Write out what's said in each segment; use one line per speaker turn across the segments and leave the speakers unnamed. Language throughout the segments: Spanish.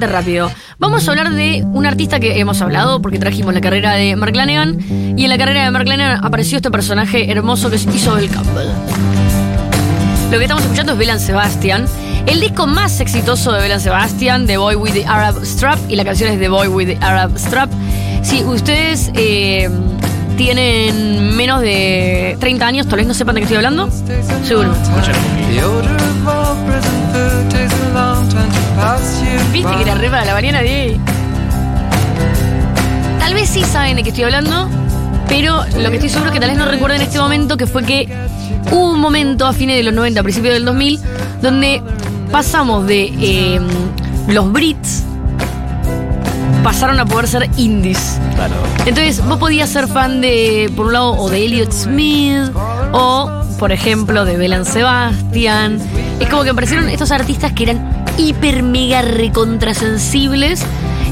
rápido. Vamos a hablar de un artista que hemos hablado porque trajimos la carrera de Mark Lanegan y en la carrera de Mark Lanegan apareció este personaje hermoso que es Isabel Campbell. Lo que estamos escuchando es Belan Sebastian. El disco más exitoso de Belan Sebastian, The Boy with the Arab Strap, y la canción es The Boy with the Arab Strap. Si ustedes eh, tienen menos de 30 años, tal vez no sepan de qué estoy hablando. Seguro. ¿Viste que era re para la mañana de.? Tal vez sí saben de qué estoy hablando, pero lo que estoy seguro es que tal vez no recuerden en este momento que fue que hubo un momento a fines de los 90, a principios del 2000, donde pasamos de eh, los Brits pasaron a poder ser indies.
Claro.
Entonces, vos podías ser fan de, por un lado, o de Elliot Smith, o, por ejemplo, de Belan Sebastian. Es como que aparecieron estos artistas que eran hiper, mega, recontrasensibles.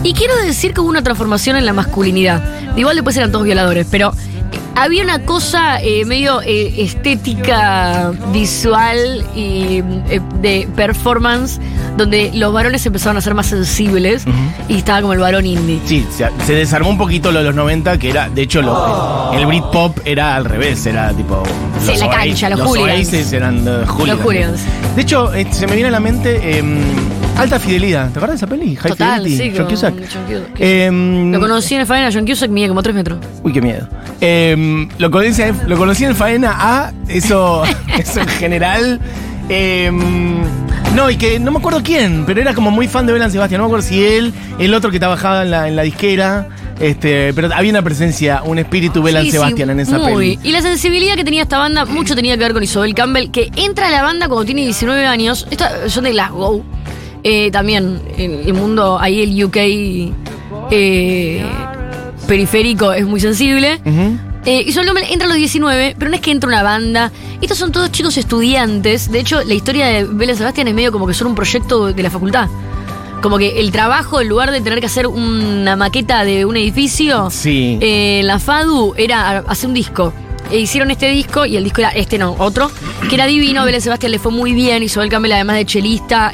Y quiero decir que hubo una transformación en la masculinidad. Igual después eran todos violadores, pero había una cosa eh, medio eh, estética, visual y eh, de performance donde los varones empezaron a ser más sensibles y estaba como el varón indie.
Sí, se, se desarmó un poquito lo de los 90, que era, de hecho, lo- el Britpop era al revés, era tipo.
Sí, la cancha, los hooligans.
Oasis eran uh, hooligans.
hooligans.
De hecho, se me viene a la mente em, Alta Fidelidad. ¿Te acuerdas de esa peli? High
Total,
Fidelity,
sí,
John
con
Cusack.
John Cusack.
Em,
Lo conocí en el faena, John Cusack mide como 3 metros.
Uy, qué miedo. Em, lo, conocí, lo conocí en Faena A, eso, eso en general. Em, no, y que no me acuerdo quién, pero era como muy fan de Belan Sebastián. No me acuerdo si él, el otro que trabajaba en la, en la disquera. Este, pero había una presencia, un espíritu Belan
Sí, sí,
Sebastián en esa
muy.
peli.
Y la sensibilidad que tenía esta banda, mucho tenía que ver con Isabel Campbell, que entra a la banda cuando tiene 19 años. Esta, son de Glasgow. Eh, también en el mundo, ahí el UK eh, periférico es muy sensible. Eh, Isabel Campbell entra a los 19, pero no es que entra una banda. Estos son todos chicos estudiantes. De hecho, la historia de Bella Sebastián es medio como que son un proyecto de la facultad. Como que el trabajo, en lugar de tener que hacer una maqueta de un edificio,
Sí.
la FADU era hacer un disco. E hicieron este disco y el disco era este, no, otro, que era divino. Belén Sebastián le fue muy bien. Isabel Campbell, además de chelista,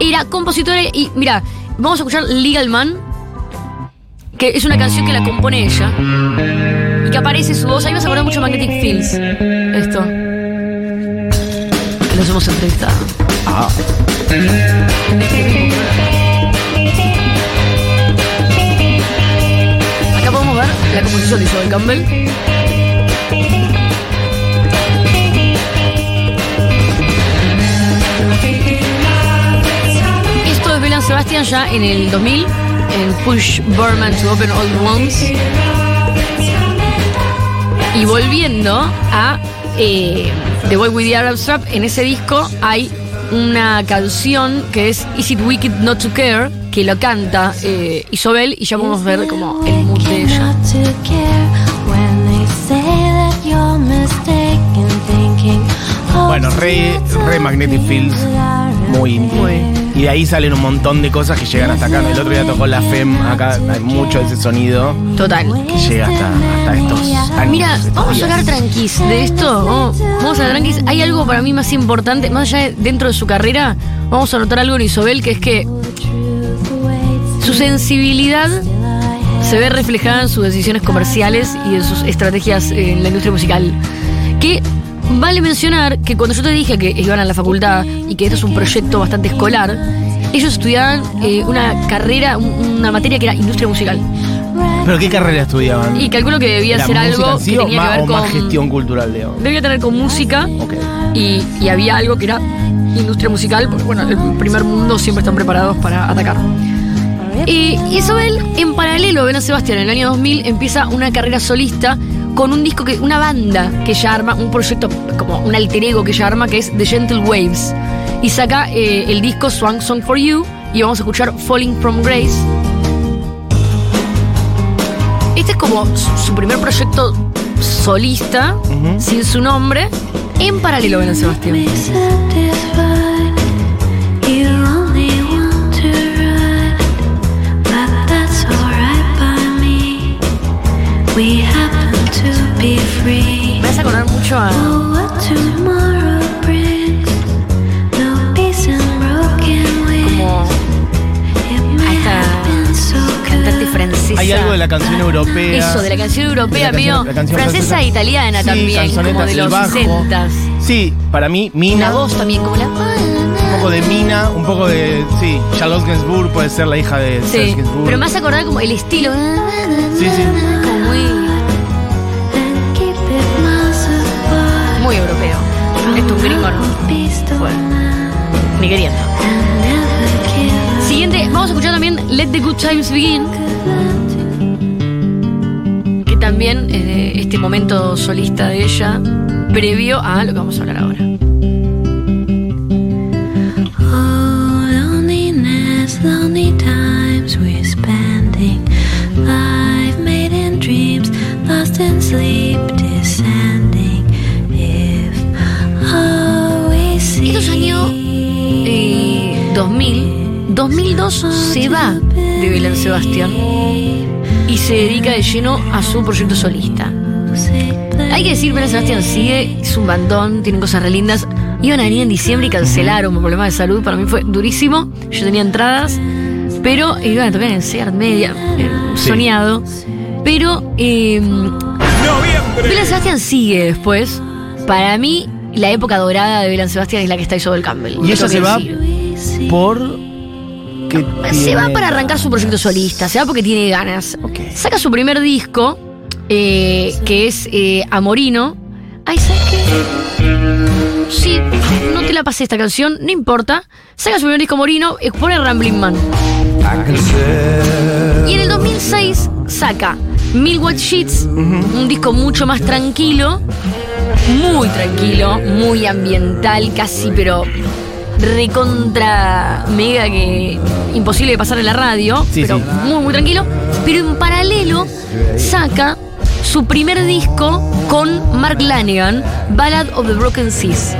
era compositora. Y mira, vamos a escuchar Legal Man, que es una canción que la compone ella y que aparece su voz. Ahí me acordar mucho Magnetic Fields. Esto. Que los hemos entrevistado.
Ah,
Acá podemos ver la composición de Isabel Campbell. Sebastian ya en el 2000, en Push Burman to Open All Wounds. Y volviendo a eh, The Boy with the Arab Strap, en ese disco hay una canción que es Is It Wicked Not to Care, que lo canta eh, Isobel y ya podemos ver como el mood de ella.
Bueno, re, re Magnetic Fields, muy.
Muy.
Y de ahí salen un montón de cosas que llegan hasta acá. El otro día tocó la FEM, acá hay mucho de ese sonido
Total.
que llega hasta, hasta estos años.
Mira,
estos
vamos a hablar tranquis de esto. Vamos, vamos a hablar tranquis. Hay algo para mí más importante, más allá de dentro de su carrera, vamos a notar algo en Isobel, que es que su sensibilidad se ve reflejada en sus decisiones comerciales y en sus estrategias en la industria musical. Que vale mencionar que cuando yo te dije que iban a la facultad y que esto es un proyecto bastante escolar, ellos estudiaban eh, una carrera, un- una materia que era industria musical.
¿Pero qué carrera estudiaban?
Y calculo que debía
¿Era
ser algo
sí
que tenía
más,
que ver
o
con.
más gestión cultural, Leo?
Debía tener con música
Ok.
y, y había algo que era industria musical, porque bueno, el primer mundo siempre están preparados para atacar. Y Isabel, en paralelo, Belén Sebastián, en el año 2000, empieza una carrera solista con un disco, que una banda que ella arma, un proyecto como un alter ego que ella arma, que es The Gentle Waves. Y saca eh, el disco Swan Song for You y vamos a escuchar Falling from Grace. Este es como su, primer proyecto solista, sin su nombre, en paralelo, Belén Sebastián.
We happen.
Me vas a acordar mucho a.
Oh, what tomorrow brings. No peace and broken
como
wings. It
Hay algo de la canción europea.
Eso, de la canción europea,
canción
francesa e italiana
Sí,
también, como de los
bajo.
60
Sí, para mí, Mina.
la voz también, como la.
Un poco de Mina, un poco de. Sí, Charlotte Gainsbourg puede ser la hija de Serge
Sí,
Gainsbourg.
pero me hace acordar como el estilo.
Sí, sí.
Como muy, un gringo, ¿no? Queriendo. Siguiente, vamos a escuchar también Let the Good Times Begin. Que también eh, este momento solista de ella, previo a lo que vamos a hablar ahora. Se va de Belén Sebastián y se dedica de lleno a su proyecto solista. Hay que decir, Belén Sebastián sigue, es un bandón, tienen cosas re lindas. Iban a venir en diciembre y cancelaron por problemas de salud. Para mí fue durísimo. Yo tenía entradas, pero iban a tocar en Seat Media, eh,
Sí.
soñado. Pero eh, Belén Sebastián sigue después. Para mí, la época dorada de Belén Sebastián es la que está Isabel Campbell.
Y
tengo
se va por. Que
Se va para arrancar su proyecto solista, se va porque tiene ganas. Saca su primer disco, eh, que es eh, Amorino. Ay, ¿sabes qué? Sí, no te la pasé esta canción, no importa. Saca su primer disco Amorino, eh, pone Rambling Man. Y en el 2006 saca Mil White Sheets, un disco mucho más tranquilo, muy tranquilo, muy ambiental, casi, pero recontra mega que imposible de pasar en la radio,
Sí,
pero
sí.
muy muy tranquilo. Pero en paralelo saca su primer disco con Mark Lanigan, Ballad of the Broken Seas.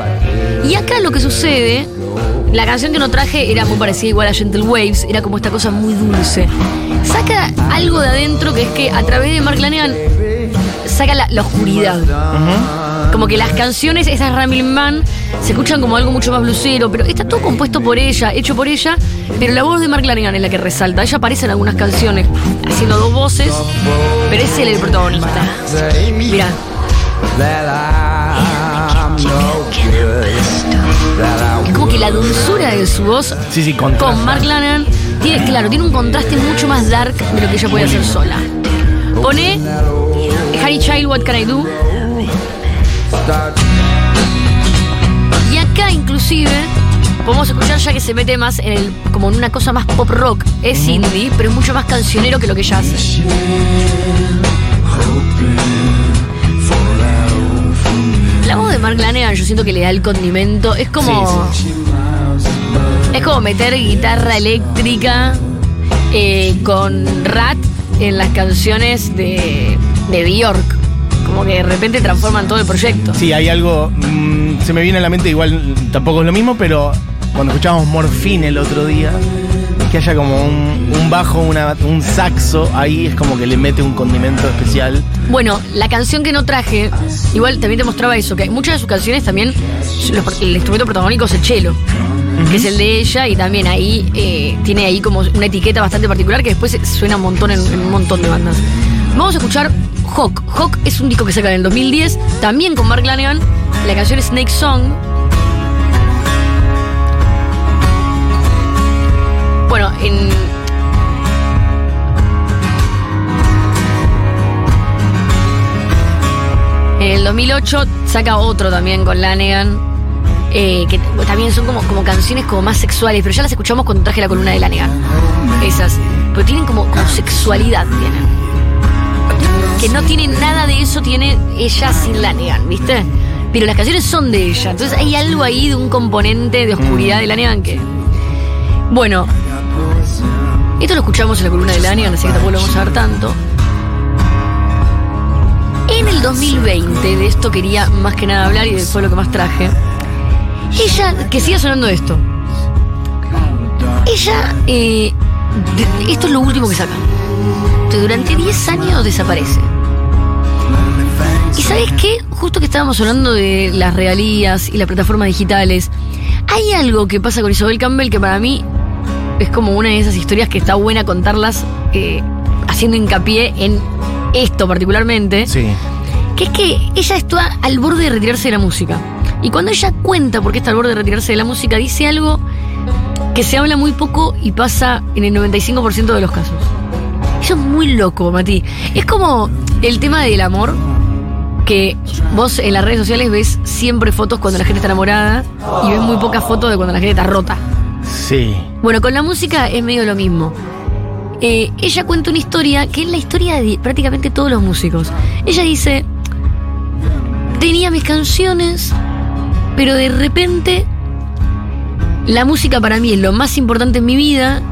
Y acá lo que sucede, la canción que no traje era muy parecida igual a Gentle Waves, era como esta cosa muy dulce. Saca algo de adentro que es que a través de Mark Lanigan saca la, la oscuridad. Como que las canciones, esas Rambling Man, se escuchan como algo mucho más blusero, pero está todo compuesto por ella, hecho por ella, pero la voz de Mark Lanigan es la que resalta. Ella aparece en algunas canciones haciendo dos voces, pero es él el protagonista. Mira, es como que la dulzura de su voz
Sí, sí,
con. Mark Lanigan tiene, claro, tiene un contraste mucho más dark de lo que ella puede hacer sola. Pone Harry Child, What Can I Do? Y acá inclusive podemos escuchar ya que se mete más en el, como en una cosa más pop rock. Es indie, pero es mucho más cancionero que lo que ella hace. La voz de Mark Lanegan yo siento que le da el condimento. Es como. Es como meter guitarra eléctrica eh, con rat en las canciones de, de Bjork. Como que de repente transforman todo el proyecto.
Sí, hay algo. mm, se me viene a la mente, igual tampoco es lo mismo, pero cuando escuchábamos Morfine el otro día, que haya como un, un bajo, una- un saxo, ahí es como que le mete un condimento especial.
Bueno, la canción que no traje, igual también te mostraba eso, que muchas de sus canciones también, los- el instrumento protagónico es el cello, que es el de ella, y también ahí eh, tiene ahí como una etiqueta bastante particular que después suena un montón en, en un montón de bandas. Vamos a escuchar Hawk. Hawk es un disco que saca en el 2010, también con Mark Lanigan. La canción es Snake Song. Bueno, en, En el 2008 saca otro también con Lanegan. eh, que también son como, como canciones como más sexuales, pero ya las escuchamos cuando traje la columna de Lanegan. Esas. Pero tienen como, como sexualidad, tienen. Que no tiene nada de eso, tiene ella sin Lanegan, ¿viste? Pero las canciones son de ella. Entonces hay algo ahí de un componente de oscuridad de Lanegan que. Bueno. Esto lo escuchamos en la columna de Lanegan, así que tampoco lo vamos a ver tanto. En el 2020, de esto quería más que nada hablar y fue lo que más traje. Ella, que siga sonando esto. Ella, eh, esto es lo último que saca. Que Durante 10 años desaparece. ¿Y sabes qué? Justo que estábamos hablando de las regalías y las plataformas digitales, hay algo que pasa con Isabel Campbell que para mí es como una de esas historias que está buena contarlas eh, haciendo hincapié en esto particularmente,
Sí.
que es que ella está al borde de retirarse de la música. Y cuando ella cuenta por qué está al borde de retirarse de la música, dice algo que se habla muy poco y pasa en el 95% de los casos. Eso es muy loco, Mati. Es como el tema del amor, que vos en las redes sociales ves siempre fotos cuando la gente está enamorada y ves muy pocas fotos de cuando la gente está rota.
Sí.
Bueno, con la música es medio lo mismo. Eh, ella cuenta una historia que es la historia de prácticamente todos los músicos. Ella dice, tenía mis canciones, pero de repente la música para mí es lo más importante en mi vida,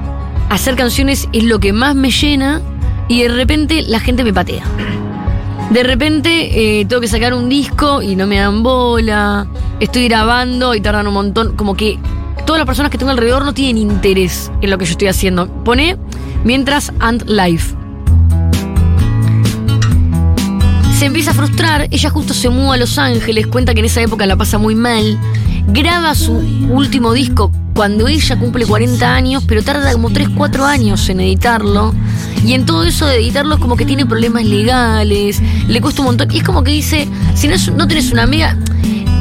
hacer canciones es lo que más me llena y de repente la gente me patea. De repente eh, tengo que sacar un disco y no me dan bola, estoy grabando y tardan un montón, como que todas las personas que tengo alrededor no tienen interés en lo que yo estoy haciendo. Pone mientras and life. Se empieza a frustrar, ella justo se muda a Los Ángeles, cuenta que en esa época la pasa muy mal, graba su último disco cuando ella cumple 40 años, pero tarda como 3, 4 años en editarlo. Y en todo eso de editarlo es como que tiene problemas legales, le cuesta un montón. Y es como que dice, si no, es- no tenés una amiga,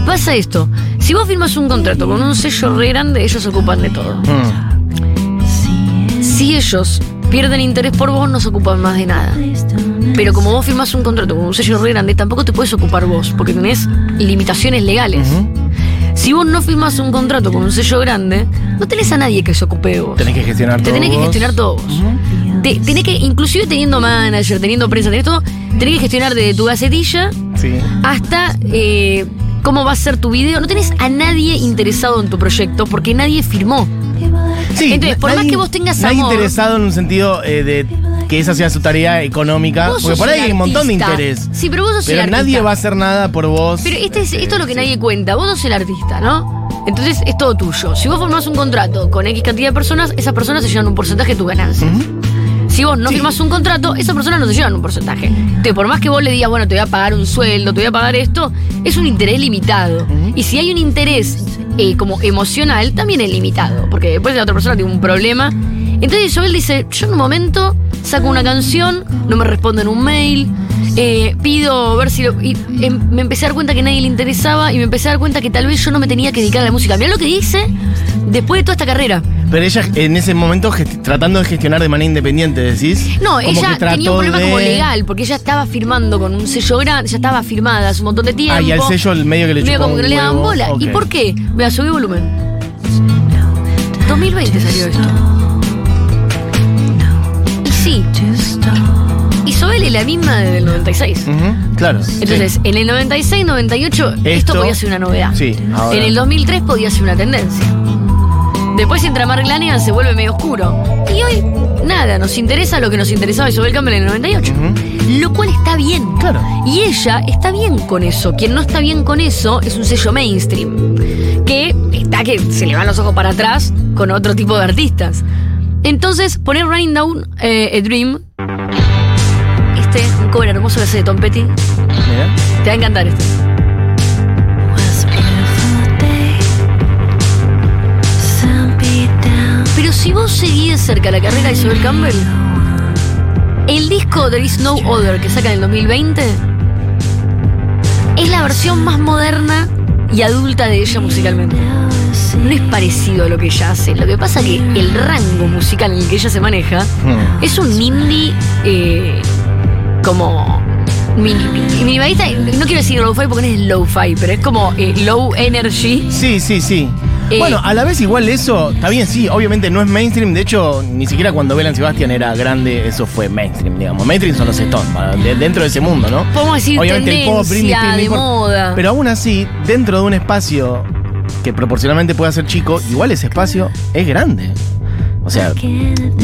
pasa esto. Si vos firmas un contrato con un sello re grande, ellos se ocupan de todo.
Mm.
Si ellos pierden interés por vos, no se ocupan más de nada. Pero como vos firmas un contrato con un sello re grande, tampoco te puedes ocupar vos, porque tenés limitaciones legales. Si vos no firmas un contrato con un sello grande, no tenés a nadie que se ocupe de vos.
Tenés que gestionar
Te
todo.
tenés que gestionar todo vos. Te- tenés que, inclusive teniendo manager, teniendo prensa, tenés todo, tenés que gestionar desde tu gacetilla
Sí.
hasta eh, cómo va a ser tu video. No tenés a nadie interesado en tu proyecto porque nadie firmó.
Sí,
Entonces, por
nadie-
más que vos tengas amor-
interesado en un sentido eh, de que esa sea su tarea económica.
Vos
porque por ahí
el
hay un montón de interés.
Sí, pero vos sos el
Pero
artista.
nadie va a hacer nada por vos.
Pero este es, esto es lo que nadie cuenta. Vos sos el artista, ¿no? Entonces es todo tuyo. Si vos formás un contrato con X cantidad de personas, esas personas se llevan un porcentaje de tu ganancia. Si vos no
Sí.
firmás un contrato, esas personas no se llevan un porcentaje. Entonces, por más que vos le digas, bueno, te voy a pagar un sueldo, te voy a pagar esto, es un interés limitado. Y si hay un interés eh, como emocional, también es limitado. Porque después la otra persona tiene un problema. Entonces Joel dice, yo en un momento saco una canción, no me responden un mail, eh, pido ver si lo- y, em, me empecé a dar cuenta que a nadie le interesaba y me empecé a dar cuenta que tal vez yo no me tenía que dedicar a la música. Mirá lo que dice después de toda esta carrera.
Pero ella en ese momento tratando de gestionar de manera independiente, decís.
No, ella tenía un problema
de-
como legal, porque ella estaba firmando con un sello grande, ya estaba firmada hace un montón de tiempo.
Ah, y al sello el medio que le
Medio como que no le daban bola. ¿Y por qué? Vea, subí volumen. 2020 salió esto. Sí, y Sobel es la misma desde el 96.
Ujú, claro.
Entonces,
sí.
en el 96, 98, esto,
Esto-
podía ser una novedad.
sí, ahora-
En el 2003 podía ser una tendencia. Después entra Mark Lanigan, se vuelve medio oscuro. Y hoy, nada, nos interesa lo que nos interesaba Isabel Campbell en el 98. Lo cual está bien.
Claro.
Y ella está bien con eso. Quien no está bien con eso es un sello mainstream. Que está que se le van los ojos para atrás con otro tipo de artistas. Entonces, poner Running Down eh, a Dream. Este, un cover hermoso que hace de Tom Petty.
Mira.
Te va a encantar este.
A.
Pero si vos seguís de cerca la carrera de Isabel Campbell, el disco There Is No Other que saca en el 2020 es la versión más moderna y adulta de ella musicalmente. No es parecido a lo que ella hace. Lo que pasa que el rango musical en el que ella se maneja
Hmm.
es un indie eh, como mini, minimalista. No quiero decir low-fi porque no es low-fi, pero es como eh, low energy.
Sí, sí, sí.
Eh,
bueno, a la vez igual eso, está bien, sí, obviamente no es mainstream, de hecho, ni siquiera cuando Belan Sebastian era grande, eso fue mainstream, digamos. Mainstream son los Stones, de- dentro de ese mundo, ¿no?
Podemos decir
Obviamente el pop, Britney
de moda.
Pero aún así, dentro de un espacio que proporcionalmente pueda ser chico, igual ese espacio es grande. O sea,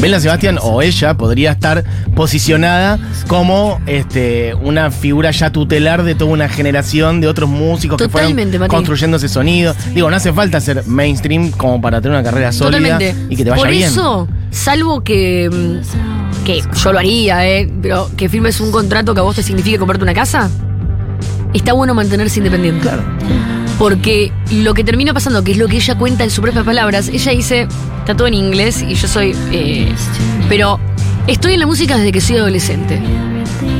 Bella Sebastián o ella podría estar posicionada como este, una figura ya tutelar de toda una generación de otros músicos que fueron construyendo ese sonido. Digo, no hace falta ser mainstream como para tener una carrera sólida
Totalmente.
y que te vaya
Por
bien.
eso, salvo que, mm, que yo lo haría, ¿eh? Pero que firmes un contrato que a vos te signifique comprarte una casa, está bueno mantenerse independiente.
Claro.
Porque lo que termina pasando, que es lo que ella cuenta en sus propias palabras, ella dice, está todo en inglés y yo soy... eh, pero Estoy en la música desde que soy adolescente.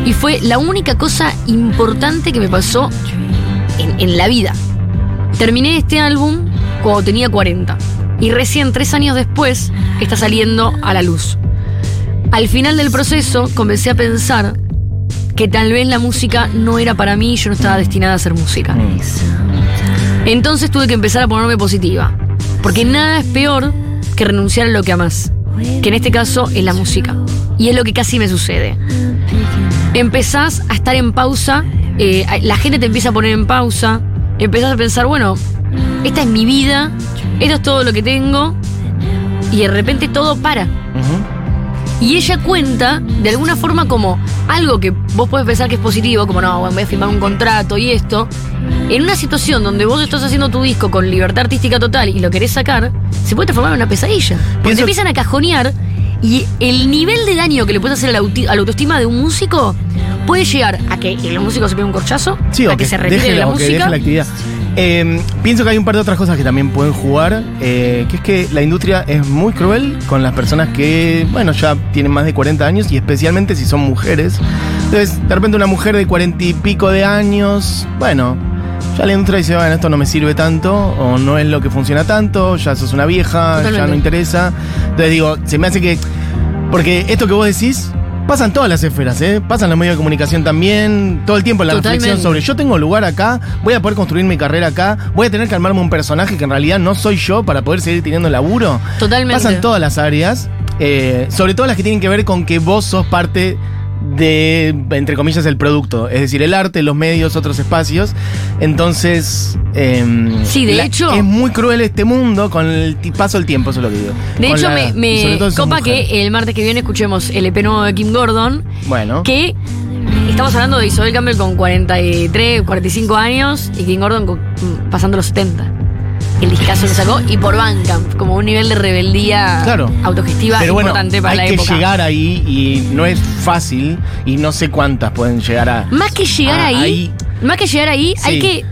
Y fue la única cosa importante que me pasó en, en la vida. Terminé este álbum cuando tenía 40. Y recién tres años después está saliendo a la luz. Al final del proceso comencé a pensar que tal vez la música no era para mí y yo no estaba destinada a hacer música. Entonces tuve que empezar a ponerme positiva. Porque nada es peor que renunciar a lo que amás. Que en este caso es la música. Y es lo que casi me sucede. Empezás a estar en pausa, eh, la gente te empieza a poner en pausa, empezás a pensar, bueno, esta es mi vida, esto es todo lo que tengo, y de repente todo para. Y ella cuenta, de alguna forma, como algo que vos podés pensar que es positivo, como no, bueno, voy a firmar un contrato y esto. En una situación donde vos estás haciendo tu disco con libertad artística total y lo querés sacar, se puede transformar en una pesadilla. Porque
Pienso-
te empiezan a cajonear y el nivel de daño que le puedes hacer a la, auti- a la autoestima de un músico puede llegar a que el músico se pegue un corchazo,
Sí,
a que,
que,
se retire
deje
de la
o que deje
música.
la actividad. Eh, pienso que hay un par de otras cosas que también pueden jugar, eh, que es que la industria es muy cruel con las personas que, bueno, ya tienen más de 40 años y especialmente si son mujeres. Entonces, de repente una mujer de 40 y pico de años, bueno, ya la industria dice, bueno, esto no me sirve tanto, o no es lo que funciona tanto, ya sos una vieja, ya no interesa. Entonces digo, se me hace que... Porque esto que vos decís... Pasa en todas las esferas, ¿eh? Pasa en los medios de comunicación también, todo el tiempo la
Totalmente.
reflexión sobre yo tengo lugar acá, voy a poder construir mi carrera acá, voy a tener que armarme un personaje que en realidad no soy yo para poder seguir teniendo laburo.
Totalmente.
Pasa en todas las áreas, eh, sobre todo las que tienen que ver con que vos sos parte de, entre comillas, el producto, es decir, el arte, los medios, otros espacios. Entonces, em,
Sí, de hecho-
es muy cruel este mundo con el paso del tiempo, eso es lo que digo.
De
Con
hecho,
la-
me, me copa que el martes que viene escuchemos el EP nuevo de Kim Gordon,
Bueno,
que estamos hablando de Isabel Campbell con 43, 45 años y Kim Gordon con- mm, pasando los 70. El discazo que sacó y por Bandcamp, como un nivel de rebeldía
Claro.
autogestiva
Pero bueno,
importante para
hay
la
que
época.
llegar ahí y no es fácil y no sé cuántas pueden llegar a...
Más que llegar
Ah,
ahí,
ahí.
más que llegar ahí, hay que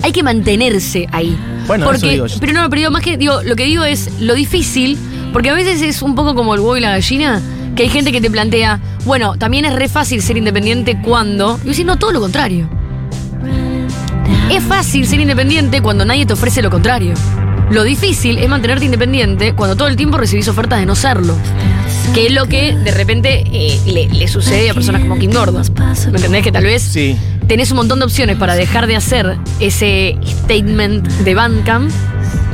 hay que mantenerse ahí.
Bueno, eso
porque,
digo yo.
pero no, pero digo, más que digo, lo que digo es lo difícil, porque a veces es un poco como el huevo y la gallina, que hay gente que te plantea, bueno, también es re fácil ser independiente cuando, y yo decís, no, todo lo contrario. Es fácil ser independiente cuando nadie te ofrece lo contrario. Lo difícil es mantenerte independiente cuando todo el tiempo recibís ofertas de no serlo. Que es lo que de repente eh, le, le sucede a personas como Kim Gordon. ¿Me entendés? Que tal vez
Sí.
tenés un montón de opciones para dejar de hacer ese statement de Bandcamp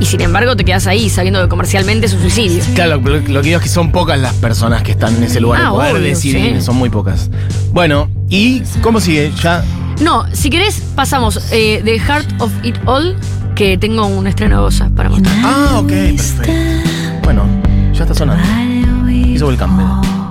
y sin embargo te quedas ahí sabiendo que comercialmente es un suicidio.
Claro, lo, lo que digo es que son pocas las personas que están en ese lugar
Ah,
de poder
obvio,
decidir,
sí.
son muy pocas. Bueno, ¿y cómo sigue? Ya.
No, si querés pasamos eh, The Heart of It All, que tengo un estreno de Goza para mostrar.
Ah, ok, perfecto. Bueno, ya está sonando. Isabel Campbell.